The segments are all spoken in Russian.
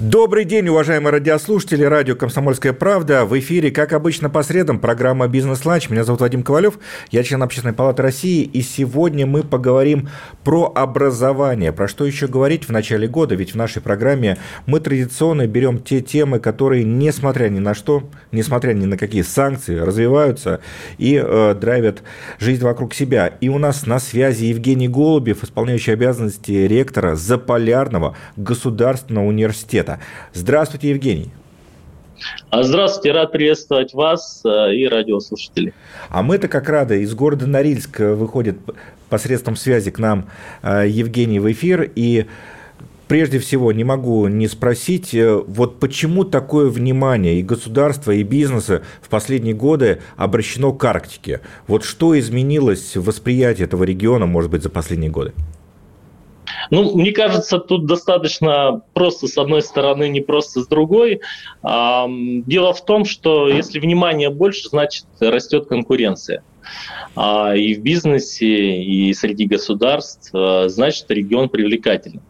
Добрый день, уважаемые радиослушатели. Радио «Комсомольская правда». В эфире, как обычно, по средам программа «Бизнес-ланч». Меня зовут Вадим Ковалев, я член Общественной палаты России. И сегодня мы поговорим про образование. Про что еще говорить в начале года? Ведь в нашей программе мы традиционно берем те темы, которые, несмотря ни на что, несмотря ни на какие санкции, развиваются и э, драйвят жизнь вокруг себя. И у нас на связи Евгений Голубев, исполняющий обязанности ректора Заполярного государственного университета это. Здравствуйте, Евгений. А здравствуйте, рад приветствовать вас э, и радиослушателей. А мы-то как рады. Из города Норильск выходит посредством связи к нам э, Евгений в эфир. И прежде всего не могу не спросить, э, вот почему такое внимание и государства, и бизнеса в последние годы обращено к Арктике? Вот что изменилось в восприятии этого региона, может быть, за последние годы? Ну, мне кажется, тут достаточно просто с одной стороны, не просто с другой. Дело в том, что если внимания больше, значит растет конкуренция. А, и в бизнесе, и среди государств, а, значит, регион привлекательный.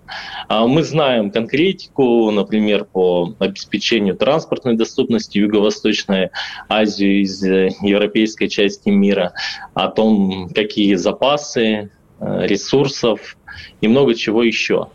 А, мы знаем конкретику, например, по обеспечению транспортной доступности Юго-Восточной Азии из э, европейской части мира, о том, какие запасы э, ресурсов и много чего еще.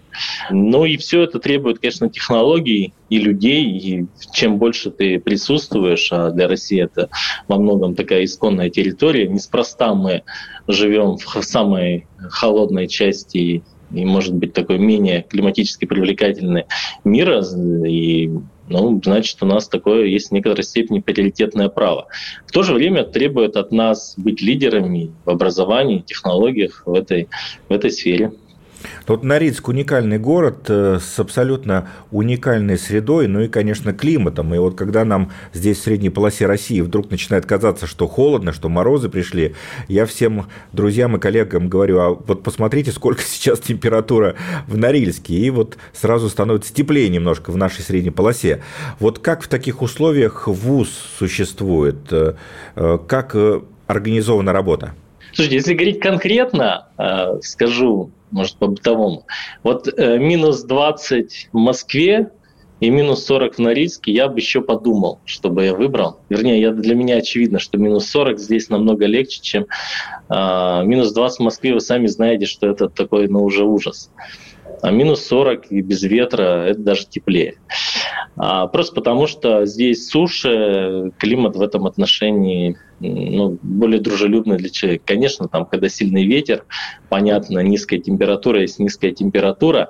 Ну и все это требует, конечно, технологий и людей, и чем больше ты присутствуешь, а для России это во многом такая исконная территория, неспроста мы живем в самой холодной части и, может быть, такой менее климатически привлекательный мира, и ну, значит, у нас такое есть в некоторой степени приоритетное право. В то же время требует от нас быть лидерами в образовании, технологиях в этой, в этой сфере. Вот Норильск уникальный город э, с абсолютно уникальной средой, ну и, конечно, климатом. И вот когда нам здесь в средней полосе России вдруг начинает казаться, что холодно, что морозы пришли, я всем друзьям и коллегам говорю, а вот посмотрите, сколько сейчас температура в Норильске. И вот сразу становится теплее немножко в нашей средней полосе. Вот как в таких условиях ВУЗ существует? Э, э, как организована работа? Слушайте, если говорить конкретно, скажу, может, по-бытовому. Вот э, минус 20 в Москве и минус 40 в Норильске, я бы еще подумал, чтобы я выбрал. Вернее, я, для меня очевидно, что минус 40 здесь намного легче, чем э, минус 20 в Москве. Вы сами знаете, что это такой, ну, уже ужас. А минус 40 и без ветра – это даже теплее. А, просто потому, что здесь суше, климат в этом отношении ну, более дружелюбный для человека. Конечно, там, когда сильный ветер, понятно, низкая температура, есть низкая температура.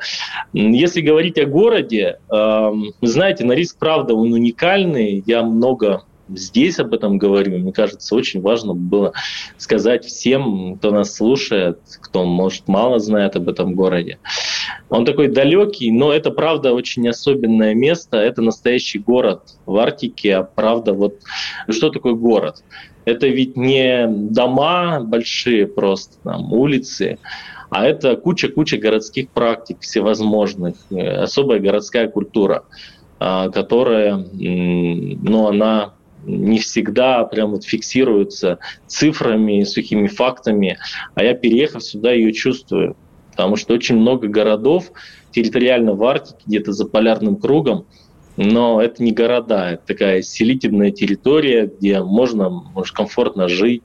Если говорить о городе, э, знаете, Норильск, правда, он уникальный. Я много здесь об этом говорю. Мне кажется, очень важно было сказать всем, кто нас слушает, кто, может, мало знает об этом городе. Он такой далекий, но это, правда, очень особенное место. Это настоящий город в Арктике. А правда, вот что такое город? Это ведь не дома большие просто, там, улицы, а это куча-куча городских практик всевозможных, э, особая городская культура, а, которая, ну, она не всегда прям вот фиксируется цифрами, сухими фактами, а я, переехав сюда, ее чувствую. Потому что очень много городов территориально в Арктике, где-то за полярным кругом, но это не города, это такая селительная территория, где можно, может комфортно жить,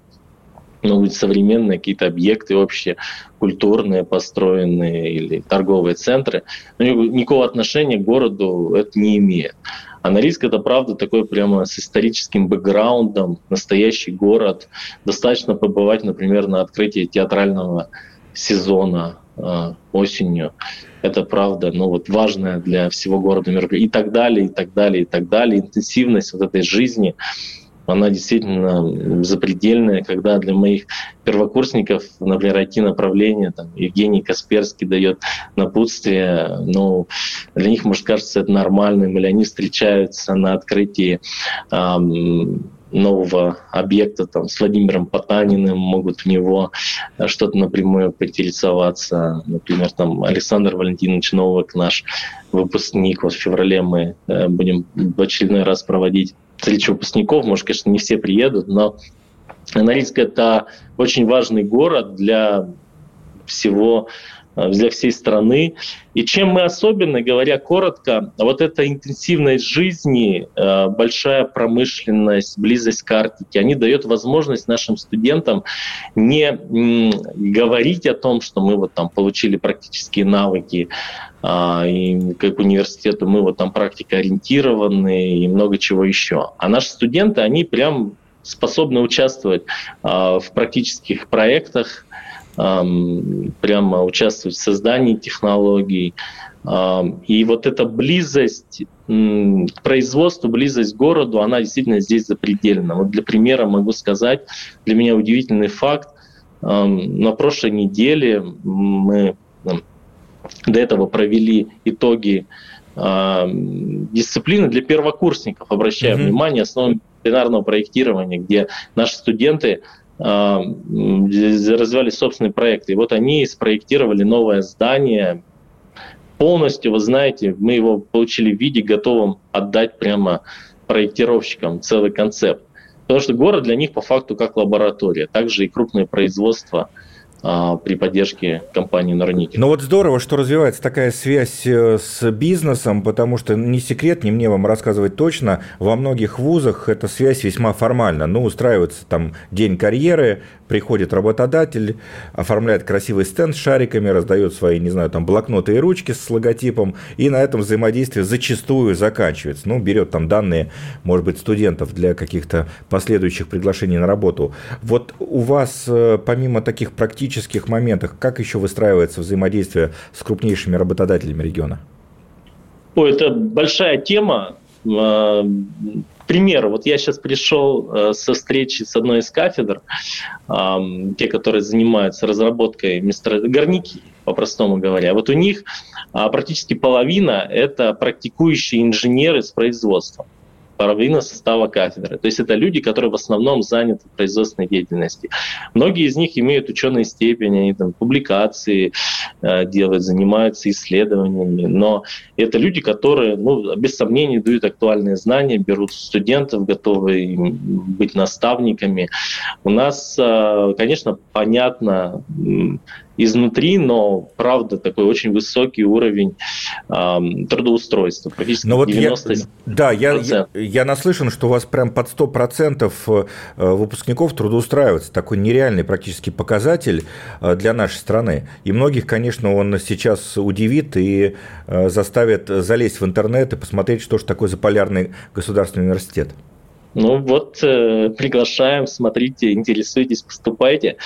ну, современные какие-то объекты вообще культурные построенные или торговые центры, но никакого отношения к городу это не имеет. А Норильск это правда такой прямо с историческим бэкграундом, настоящий город. Достаточно побывать, например, на открытии театрального сезона э, осенью. Это правда, ну вот важное для всего города мероприятие. И так далее, и так далее, и так далее. Интенсивность вот этой жизни, она действительно запредельная, когда для моих первокурсников, например, IT-направление, там, Евгений Касперский дает напутствие, ну, для них, может, кажется это нормальным, или они встречаются на открытии эм, нового объекта там, с Владимиром Потаниным, могут в него что-то напрямую поинтересоваться. Например, там Александр Валентинович Новак, наш выпускник, вот в феврале мы э, будем в очередной раз проводить встречу выпускников. Может, конечно, не все приедут, но Норильск – это очень важный город для всего для всей страны. И чем мы особенно, говоря коротко, вот эта интенсивность жизни, э, большая промышленность, близость к Арктике, они дают возможность нашим студентам не говорить о том, что мы вот там получили практические навыки, а, и как университету мы вот там практикоориентированы и много чего еще. А наши студенты, они прям способны участвовать а, в практических проектах, прямо участвовать в создании технологий. И вот эта близость к производству, близость к городу, она действительно здесь запредельна. Вот для примера могу сказать, для меня удивительный факт. На прошлой неделе мы до этого провели итоги дисциплины для первокурсников, обращая mm-hmm. внимание, основам бинарного проектирования, где наши студенты развивали собственные проекты. И вот они спроектировали новое здание полностью, вы знаете, мы его получили в виде готовом отдать прямо проектировщикам целый концепт. Потому что город для них по факту как лаборатория. Также и крупное производство – а, при поддержке компании Норники. Ну вот здорово, что развивается такая связь э, с бизнесом, потому что не секрет, не мне вам рассказывать точно, во многих вузах эта связь весьма формальна. Ну, устраивается там день карьеры, приходит работодатель, оформляет красивый стенд с шариками, раздает свои, не знаю, там блокноты и ручки с логотипом, и на этом взаимодействие зачастую заканчивается. Ну, берет там данные, может быть, студентов для каких-то последующих приглашений на работу. Вот у вас, э, помимо таких практических моментах, как еще выстраивается взаимодействие с крупнейшими работодателями региона? Ой, это большая тема. А, пример, вот я сейчас пришел э, со встречи с одной из кафедр, те, которые занимаются разработкой мистер... горники, по-простому говоря. Вот у них а, практически половина – это практикующие инженеры с производством половина состава кафедры. То есть это люди, которые в основном заняты производственной деятельности. Многие из них имеют ученые степени, они там публикации э, делают, занимаются исследованиями, но это люди, которые, ну, без сомнений, дают актуальные знания, берут студентов, готовы быть наставниками. У нас, э, конечно, понятно, изнутри, но правда такой очень высокий уровень э, трудоустройства, практически но вот 90 я, Да, я, я, я наслышан, что у вас прям под 100% э, выпускников трудоустраивается. Такой нереальный практически показатель э, для нашей страны. И многих, конечно, он сейчас удивит и э, заставит залезть в интернет и посмотреть, что же такое за полярный государственный университет. Ну вот, э, приглашаем, смотрите, интересуйтесь, поступайте.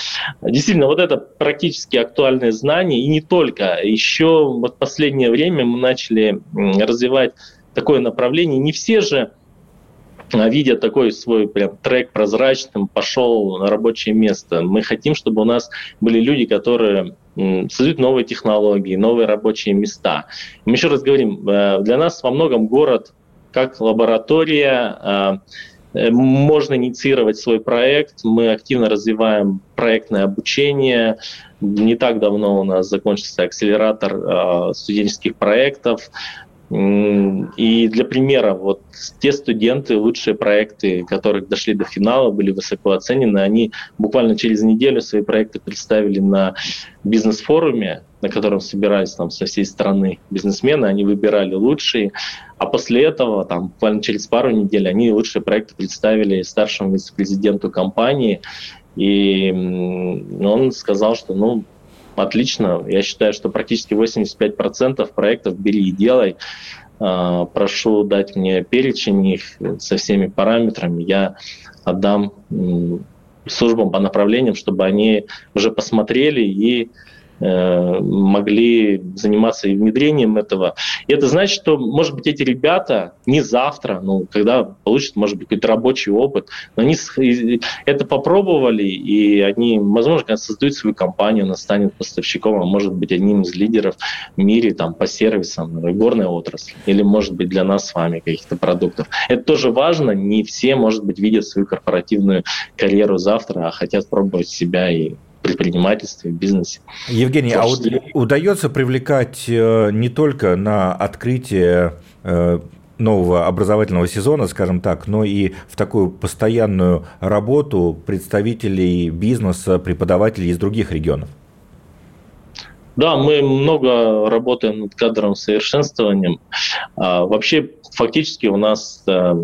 Действительно, вот это практически актуальное знание, и не только. Еще вот последнее время мы начали развивать такое направление. Не все же а, видя такой свой прям трек прозрачным, пошел на рабочее место. Мы хотим, чтобы у нас были люди, которые создают новые технологии, новые рабочие места. Мы еще раз говорим, э, для нас во многом город как лаборатория, а, можно инициировать свой проект. Мы активно развиваем проектное обучение. Не так давно у нас закончился акселератор э, студенческих проектов. И для примера, вот те студенты, лучшие проекты, которых дошли до финала, были высоко оценены, они буквально через неделю свои проекты представили на бизнес-форуме, на котором собирались там со всей страны бизнесмены, они выбирали лучшие, а после этого, там, буквально через пару недель, они лучшие проекты представили старшему вице-президенту компании, и он сказал, что, ну, отлично, я считаю, что практически 85% проектов бери и делай, а, прошу дать мне перечень их со всеми параметрами, я отдам службам по направлениям, чтобы они уже посмотрели и могли заниматься и внедрением этого. И это значит, что, может быть, эти ребята не завтра, ну, когда получат, может быть, какой-то рабочий опыт, но они это попробовали, и они, возможно, когда создают свою компанию, она станет поставщиком, а может быть, одним из лидеров в мире там, по сервисам, горной отрасли, или, может быть, для нас с вами каких-то продуктов. Это тоже важно, не все, может быть, видят свою корпоративную карьеру завтра, а хотят пробовать себя и предпринимательстве, в бизнесе. Евгений, а удается привлекать э, не только на открытие э, нового образовательного сезона, скажем так, но и в такую постоянную работу представителей бизнеса, преподавателей из других регионов? Да, мы много работаем над кадровым совершенствованием. А, вообще, фактически у нас а,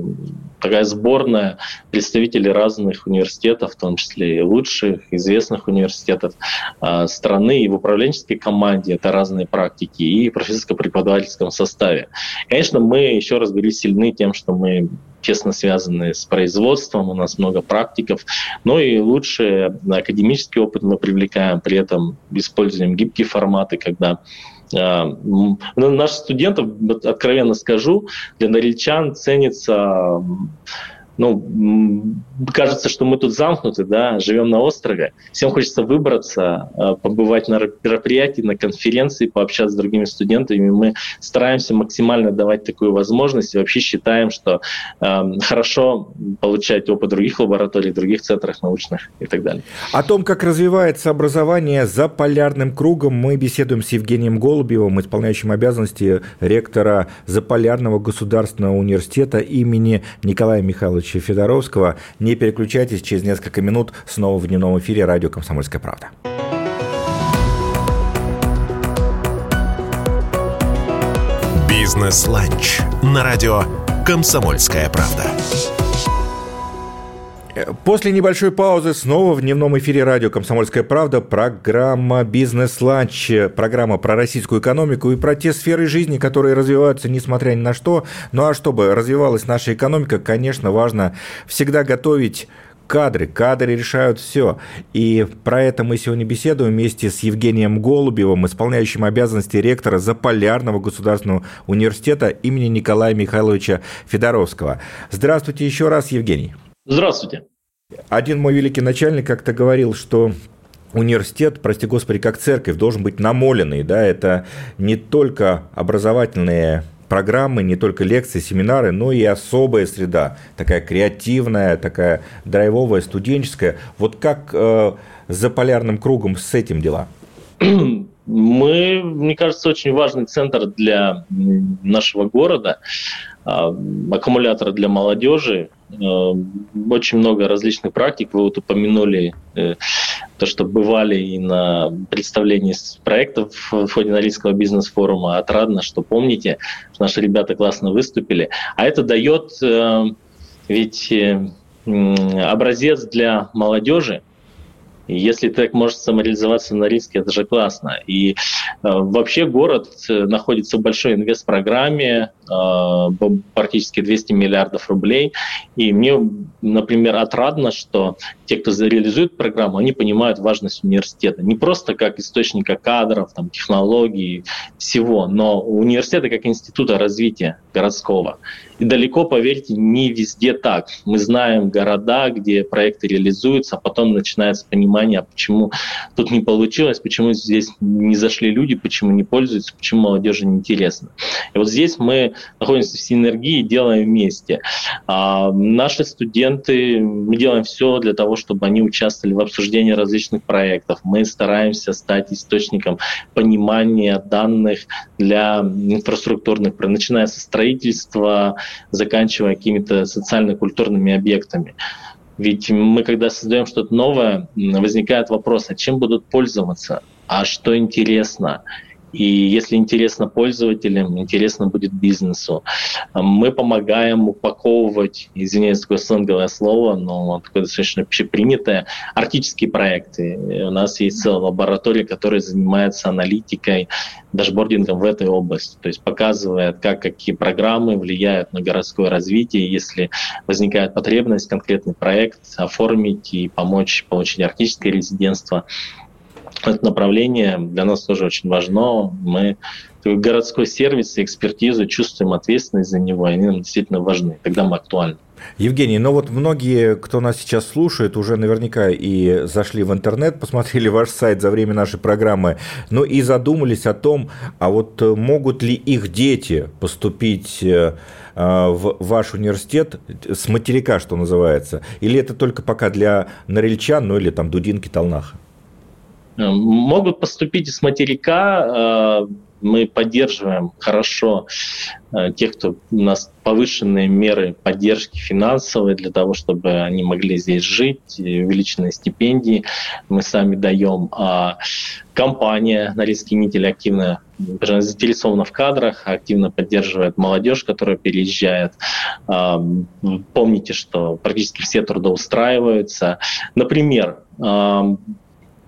такая сборная представителей разных университетов, в том числе и лучших, известных университетов а, страны, и в управленческой команде это разные практики, и в профессорско-преподавательском составе. Конечно, мы, еще раз говорю, сильны тем, что мы тесно связаны с производством, у нас много практиков, но и лучший академический опыт мы привлекаем, при этом используем гибкие форматы, когда ну, Наших студентов, откровенно скажу, для норильчан ценится ну, кажется, что мы тут замкнуты, да, живем на острове. Всем хочется выбраться, э, побывать на мероприятии, на конференции, пообщаться с другими студентами. Мы стараемся максимально давать такую возможность и вообще считаем, что э, хорошо получать опыт других лабораторий, других центрах научных и так далее. О том, как развивается образование за полярным кругом, мы беседуем с Евгением Голубевым, исполняющим обязанности ректора Заполярного государственного университета имени Николая Михайловича Михайловича Федоровского. Не переключайтесь, через несколько минут снова в дневном эфире радио «Комсомольская правда». Бизнес-ланч на радио «Комсомольская правда». После небольшой паузы снова в дневном эфире радио «Комсомольская правда» программа «Бизнес-ланч», программа про российскую экономику и про те сферы жизни, которые развиваются несмотря ни на что. Ну а чтобы развивалась наша экономика, конечно, важно всегда готовить кадры. Кадры решают все. И про это мы сегодня беседуем вместе с Евгением Голубевым, исполняющим обязанности ректора Заполярного государственного университета имени Николая Михайловича Федоровского. Здравствуйте еще раз, Евгений. Здравствуйте. Один мой великий начальник как-то говорил, что университет, прости господи, как церковь, должен быть намоленный. Да? Это не только образовательные программы, не только лекции, семинары, но и особая среда, такая креативная, такая драйвовая, студенческая. Вот как э, за полярным кругом с этим дела? Мы, мне кажется, очень важный центр для нашего города, а, аккумулятор для молодежи, Э, очень много различных практик. Вы вот упомянули э, то, что бывали и на представлении проектов в ходе Норильского бизнес-форума. Отрадно, что помните, что наши ребята классно выступили. А это дает э, ведь образец для молодежи, если так может самореализоваться на риске, это же классно. И э, вообще город э, находится в большой инвест-программе, э, практически 200 миллиардов рублей. И мне, например, отрадно, что те, кто реализует программу, они понимают важность университета. Не просто как источника кадров, там, технологий, всего, но университета как института развития городского. И далеко, поверьте, не везде так. Мы знаем города, где проекты реализуются, а потом начинается понимание, а почему тут не получилось, почему здесь не зашли люди, почему не пользуются, почему молодежи не интересно. И вот здесь мы находимся в синергии и делаем вместе. А наши студенты, мы делаем все для того, чтобы они участвовали в обсуждении различных проектов. Мы стараемся стать источником понимания данных для инфраструктурных, начиная со строительства, заканчивая какими-то социально-культурными объектами. Ведь мы, когда создаем что-то новое, возникает вопрос, а чем будут пользоваться, а что интересно. И если интересно пользователям, интересно будет бизнесу. Мы помогаем упаковывать, извиняюсь, такое сленговое слово, но такое достаточно общепринятое, арктические проекты. У нас есть целая лаборатория, которая занимается аналитикой, дашбордингом в этой области. То есть показывает, как какие программы влияют на городское развитие. Если возникает потребность, конкретный проект оформить и помочь получить арктическое резидентство – это направление для нас тоже очень важно. Мы городской сервис и экспертизу чувствуем ответственность за него, они нам действительно важны. Тогда мы актуальны. Евгений, ну вот многие, кто нас сейчас слушает, уже наверняка и зашли в интернет, посмотрели ваш сайт за время нашей программы, ну и задумались о том, а вот могут ли их дети поступить э, в ваш университет с материка, что называется, или это только пока для норильчан, ну или там Дудинки, Толнаха? Могут поступить из материка, э, мы поддерживаем хорошо э, тех, кто у нас повышенные меры поддержки финансовые для того, чтобы они могли здесь жить, увеличенные стипендии мы сами даем. А компания Норильский нитель активно заинтересована в кадрах, активно поддерживает молодежь, которая переезжает. А, помните, что практически все трудоустраиваются. Например, а,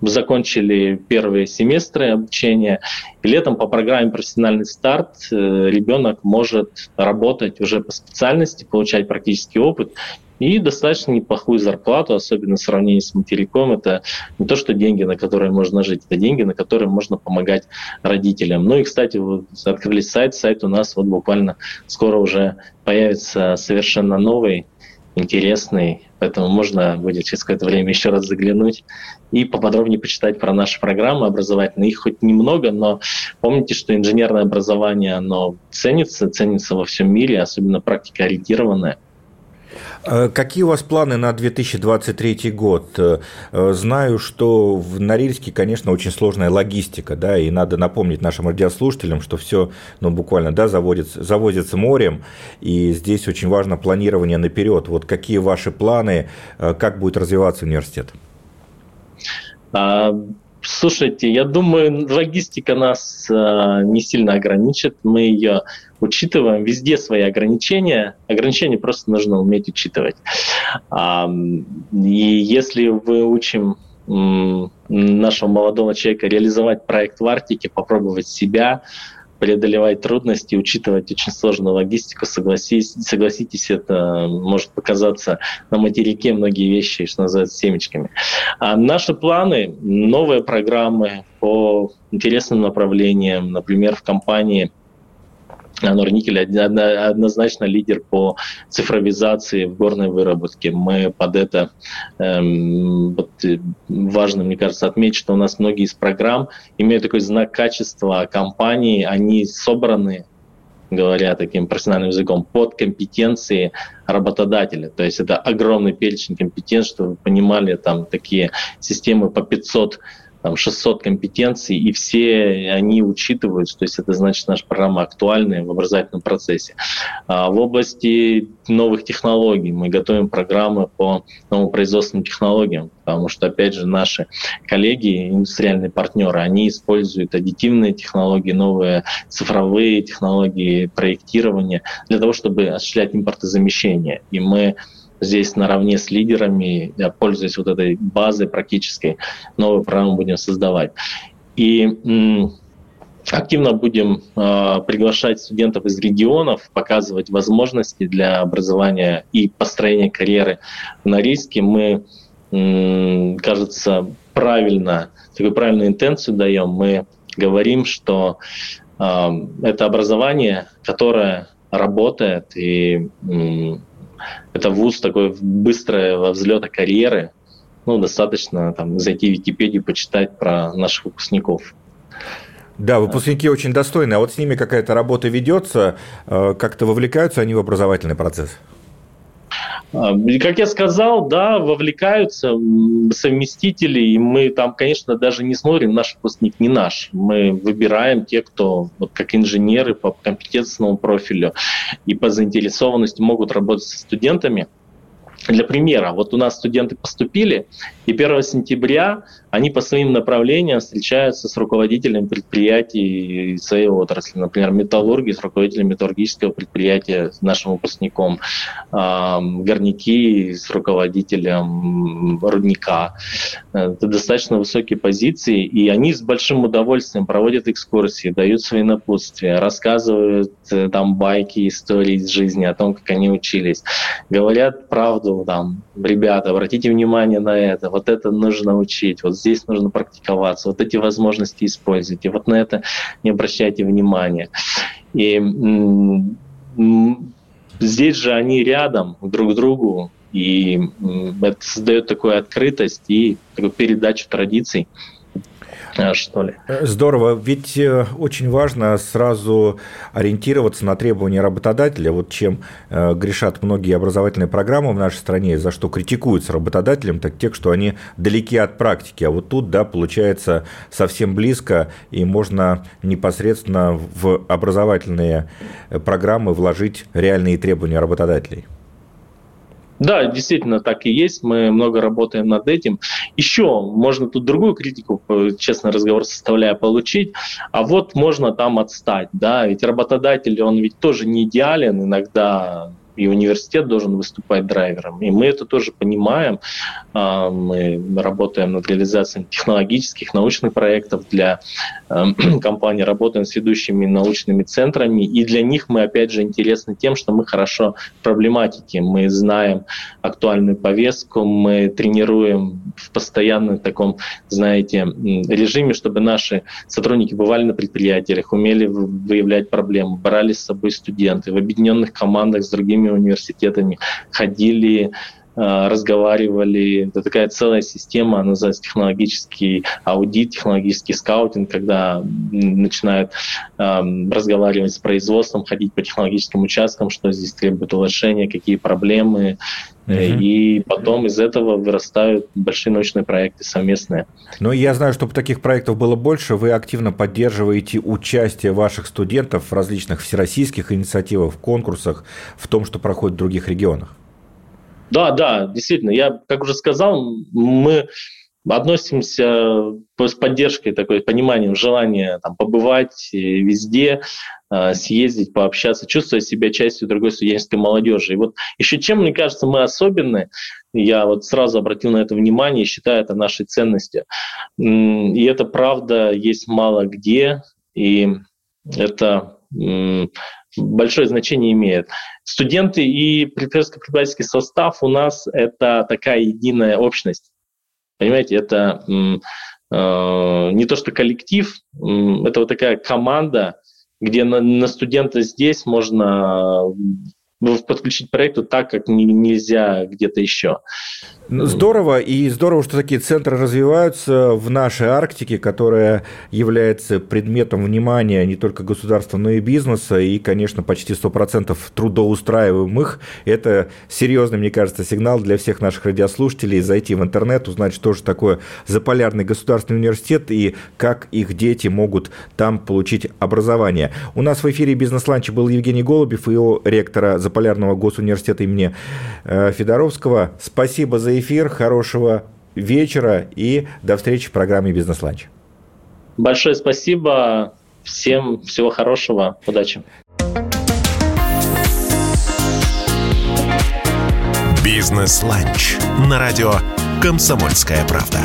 закончили первые семестры обучения. И летом по программе «Профессиональный старт» э, ребенок может работать уже по специальности, получать практический опыт и достаточно неплохую зарплату, особенно в сравнении с материком. Это не то, что деньги, на которые можно жить, это деньги, на которые можно помогать родителям. Ну и, кстати, вот открыли сайт, сайт у нас вот буквально скоро уже появится совершенно новый, интересный, поэтому можно будет через какое-то время еще раз заглянуть и поподробнее почитать про наши программы образовательные. Их хоть немного, но помните, что инженерное образование, оно ценится, ценится во всем мире, особенно практика ориентированная. Э, какие у вас планы на 2023 год? Э, знаю, что в Норильске, конечно, очень сложная логистика, да, и надо напомнить нашим радиослушателям, что все, ну, буквально, да, заводится, завозится морем, и здесь очень важно планирование наперед. Вот какие ваши планы, э, как будет развиваться университет? А, Слушайте, я думаю, логистика нас э, не сильно ограничит. Мы ее учитываем. Везде свои ограничения. Ограничения просто нужно уметь учитывать. А, и если вы учим нашего молодого человека реализовать проект в Арктике, попробовать себя, преодолевать трудности, учитывать очень сложную логистику, согласись, согласитесь, это может показаться на материке многие вещи, что называется, семечками. А наши планы, новые программы по интересным направлениям, например, в компании – Норникель однозначно лидер по цифровизации в горной выработке. Мы под это эм, вот, э, важно, мне кажется, отметить, что у нас многие из программ имеют такой знак качества компании, они собраны говоря таким профессиональным языком, под компетенции работодателя. То есть это огромный перечень компетенций, чтобы вы понимали, там такие системы по 500 там 600 компетенций, и все они учитываются, то есть это значит, наша программа актуальная в образовательном процессе. А в области новых технологий мы готовим программы по новым производственным технологиям, потому что, опять же, наши коллеги, индустриальные партнеры, они используют аддитивные технологии, новые цифровые технологии проектирования для того, чтобы осуществлять импортозамещение. И мы здесь наравне с лидерами, пользуясь вот этой базой практической, новую программу будем создавать. И активно будем э, приглашать студентов из регионов, показывать возможности для образования и построения карьеры в Норильске. Мы, э, кажется, правильно, такую правильную интенцию даем. Мы говорим, что э, это образование, которое работает и это вуз такой быстрого взлета карьеры. Ну, достаточно там зайти в Википедию, почитать про наших выпускников. Да, выпускники очень достойные. А вот с ними какая-то работа ведется, э, как-то вовлекаются они в образовательный процесс? А, как я сказал, да, вовлекаются совместители, и мы там, конечно, даже не смотрим, наш выпускник не наш. Мы выбираем тех, кто, вот как инженеры по компетентному профилю и по заинтересованности могут работать со студентами. Для примера, вот у нас студенты поступили, и 1 сентября они по своим направлениям встречаются с руководителем предприятий своей отрасли. Например, металлурги с руководителем металлургического предприятия, с нашим выпускником, горняки с руководителем рудника. Это достаточно высокие позиции, и они с большим удовольствием проводят экскурсии, дают свои напутствия, рассказывают э, там байки, истории из жизни о том, как они учились, говорят правду, там, ребята, обратите внимание на это, вот это нужно учить, вот здесь нужно практиковаться, вот эти возможности используйте, вот на это не обращайте внимания. И здесь же они рядом друг к другу, и это создает такую открытость и такую передачу традиций. Э, что ли. Э, здорово, ведь э, очень важно сразу ориентироваться на требования работодателя, вот чем грешат многие образовательные программы в нашей стране, за что критикуются работодателям, так тех, что они далеки от практики, а вот тут, да, получается совсем близко, и можно непосредственно в образовательные программы вложить реальные требования работодателей. Да, действительно так и есть. Мы много работаем над этим. Еще можно тут другую критику, честно разговор составляя, получить. А вот можно там отстать. Да? Ведь работодатель, он ведь тоже не идеален. Иногда и университет должен выступать драйвером. И мы это тоже понимаем. А, мы работаем над реализацией технологических, научных проектов для эм, компаний, работаем с ведущими научными центрами. И для них мы, опять же, интересны тем, что мы хорошо в проблематике. Мы знаем актуальную повестку, мы тренируем в постоянном таком, знаете, режиме, чтобы наши сотрудники бывали на предприятиях, умели выявлять проблемы, брали с собой студенты в объединенных командах с другими университетами, ходили, разговаривали. Это такая целая система, она называется технологический аудит, технологический скаутинг, когда начинают э, разговаривать с производством, ходить по технологическим участкам, что здесь требует улучшения, какие проблемы, Угу. И потом из этого вырастают большие научные проекты совместные. Ну, я знаю, чтобы таких проектов было больше, вы активно поддерживаете участие ваших студентов в различных всероссийских инициативах, в конкурсах, в том, что проходит в других регионах. Да, да, действительно. Я, как уже сказал, мы относимся с поддержкой, такой пониманием, желания там, побывать везде, а, съездить, пообщаться, чувствовать себя частью другой студенческой молодежи. И вот еще чем, мне кажется, мы особенны, я вот сразу обратил на это внимание считаю это нашей ценностью. И это правда есть мало где, и это большое значение имеет. Студенты и преподавательский состав у нас – это такая единая общность. Понимаете, это э, не то что коллектив, это вот такая команда, где на, на студента здесь можно подключить проекту так, как нельзя где-то еще. Ну, здорово, и здорово, что такие центры развиваются в нашей Арктике, которая является предметом внимания не только государства, но и бизнеса, и, конечно, почти 100% трудоустраиваемых. Это серьезный, мне кажется, сигнал для всех наших радиослушателей зайти в интернет, узнать, что же такое Заполярный государственный университет и как их дети могут там получить образование. У нас в эфире «Бизнес-ланч» был Евгений Голубев, и ректора Заполярного госуниверситета имени э, Федоровского. Спасибо за эфир, хорошего вечера и до встречи в программе «Бизнес-ланч». Большое спасибо, всем всего хорошего, удачи. «Бизнес-ланч» на радио «Комсомольская правда».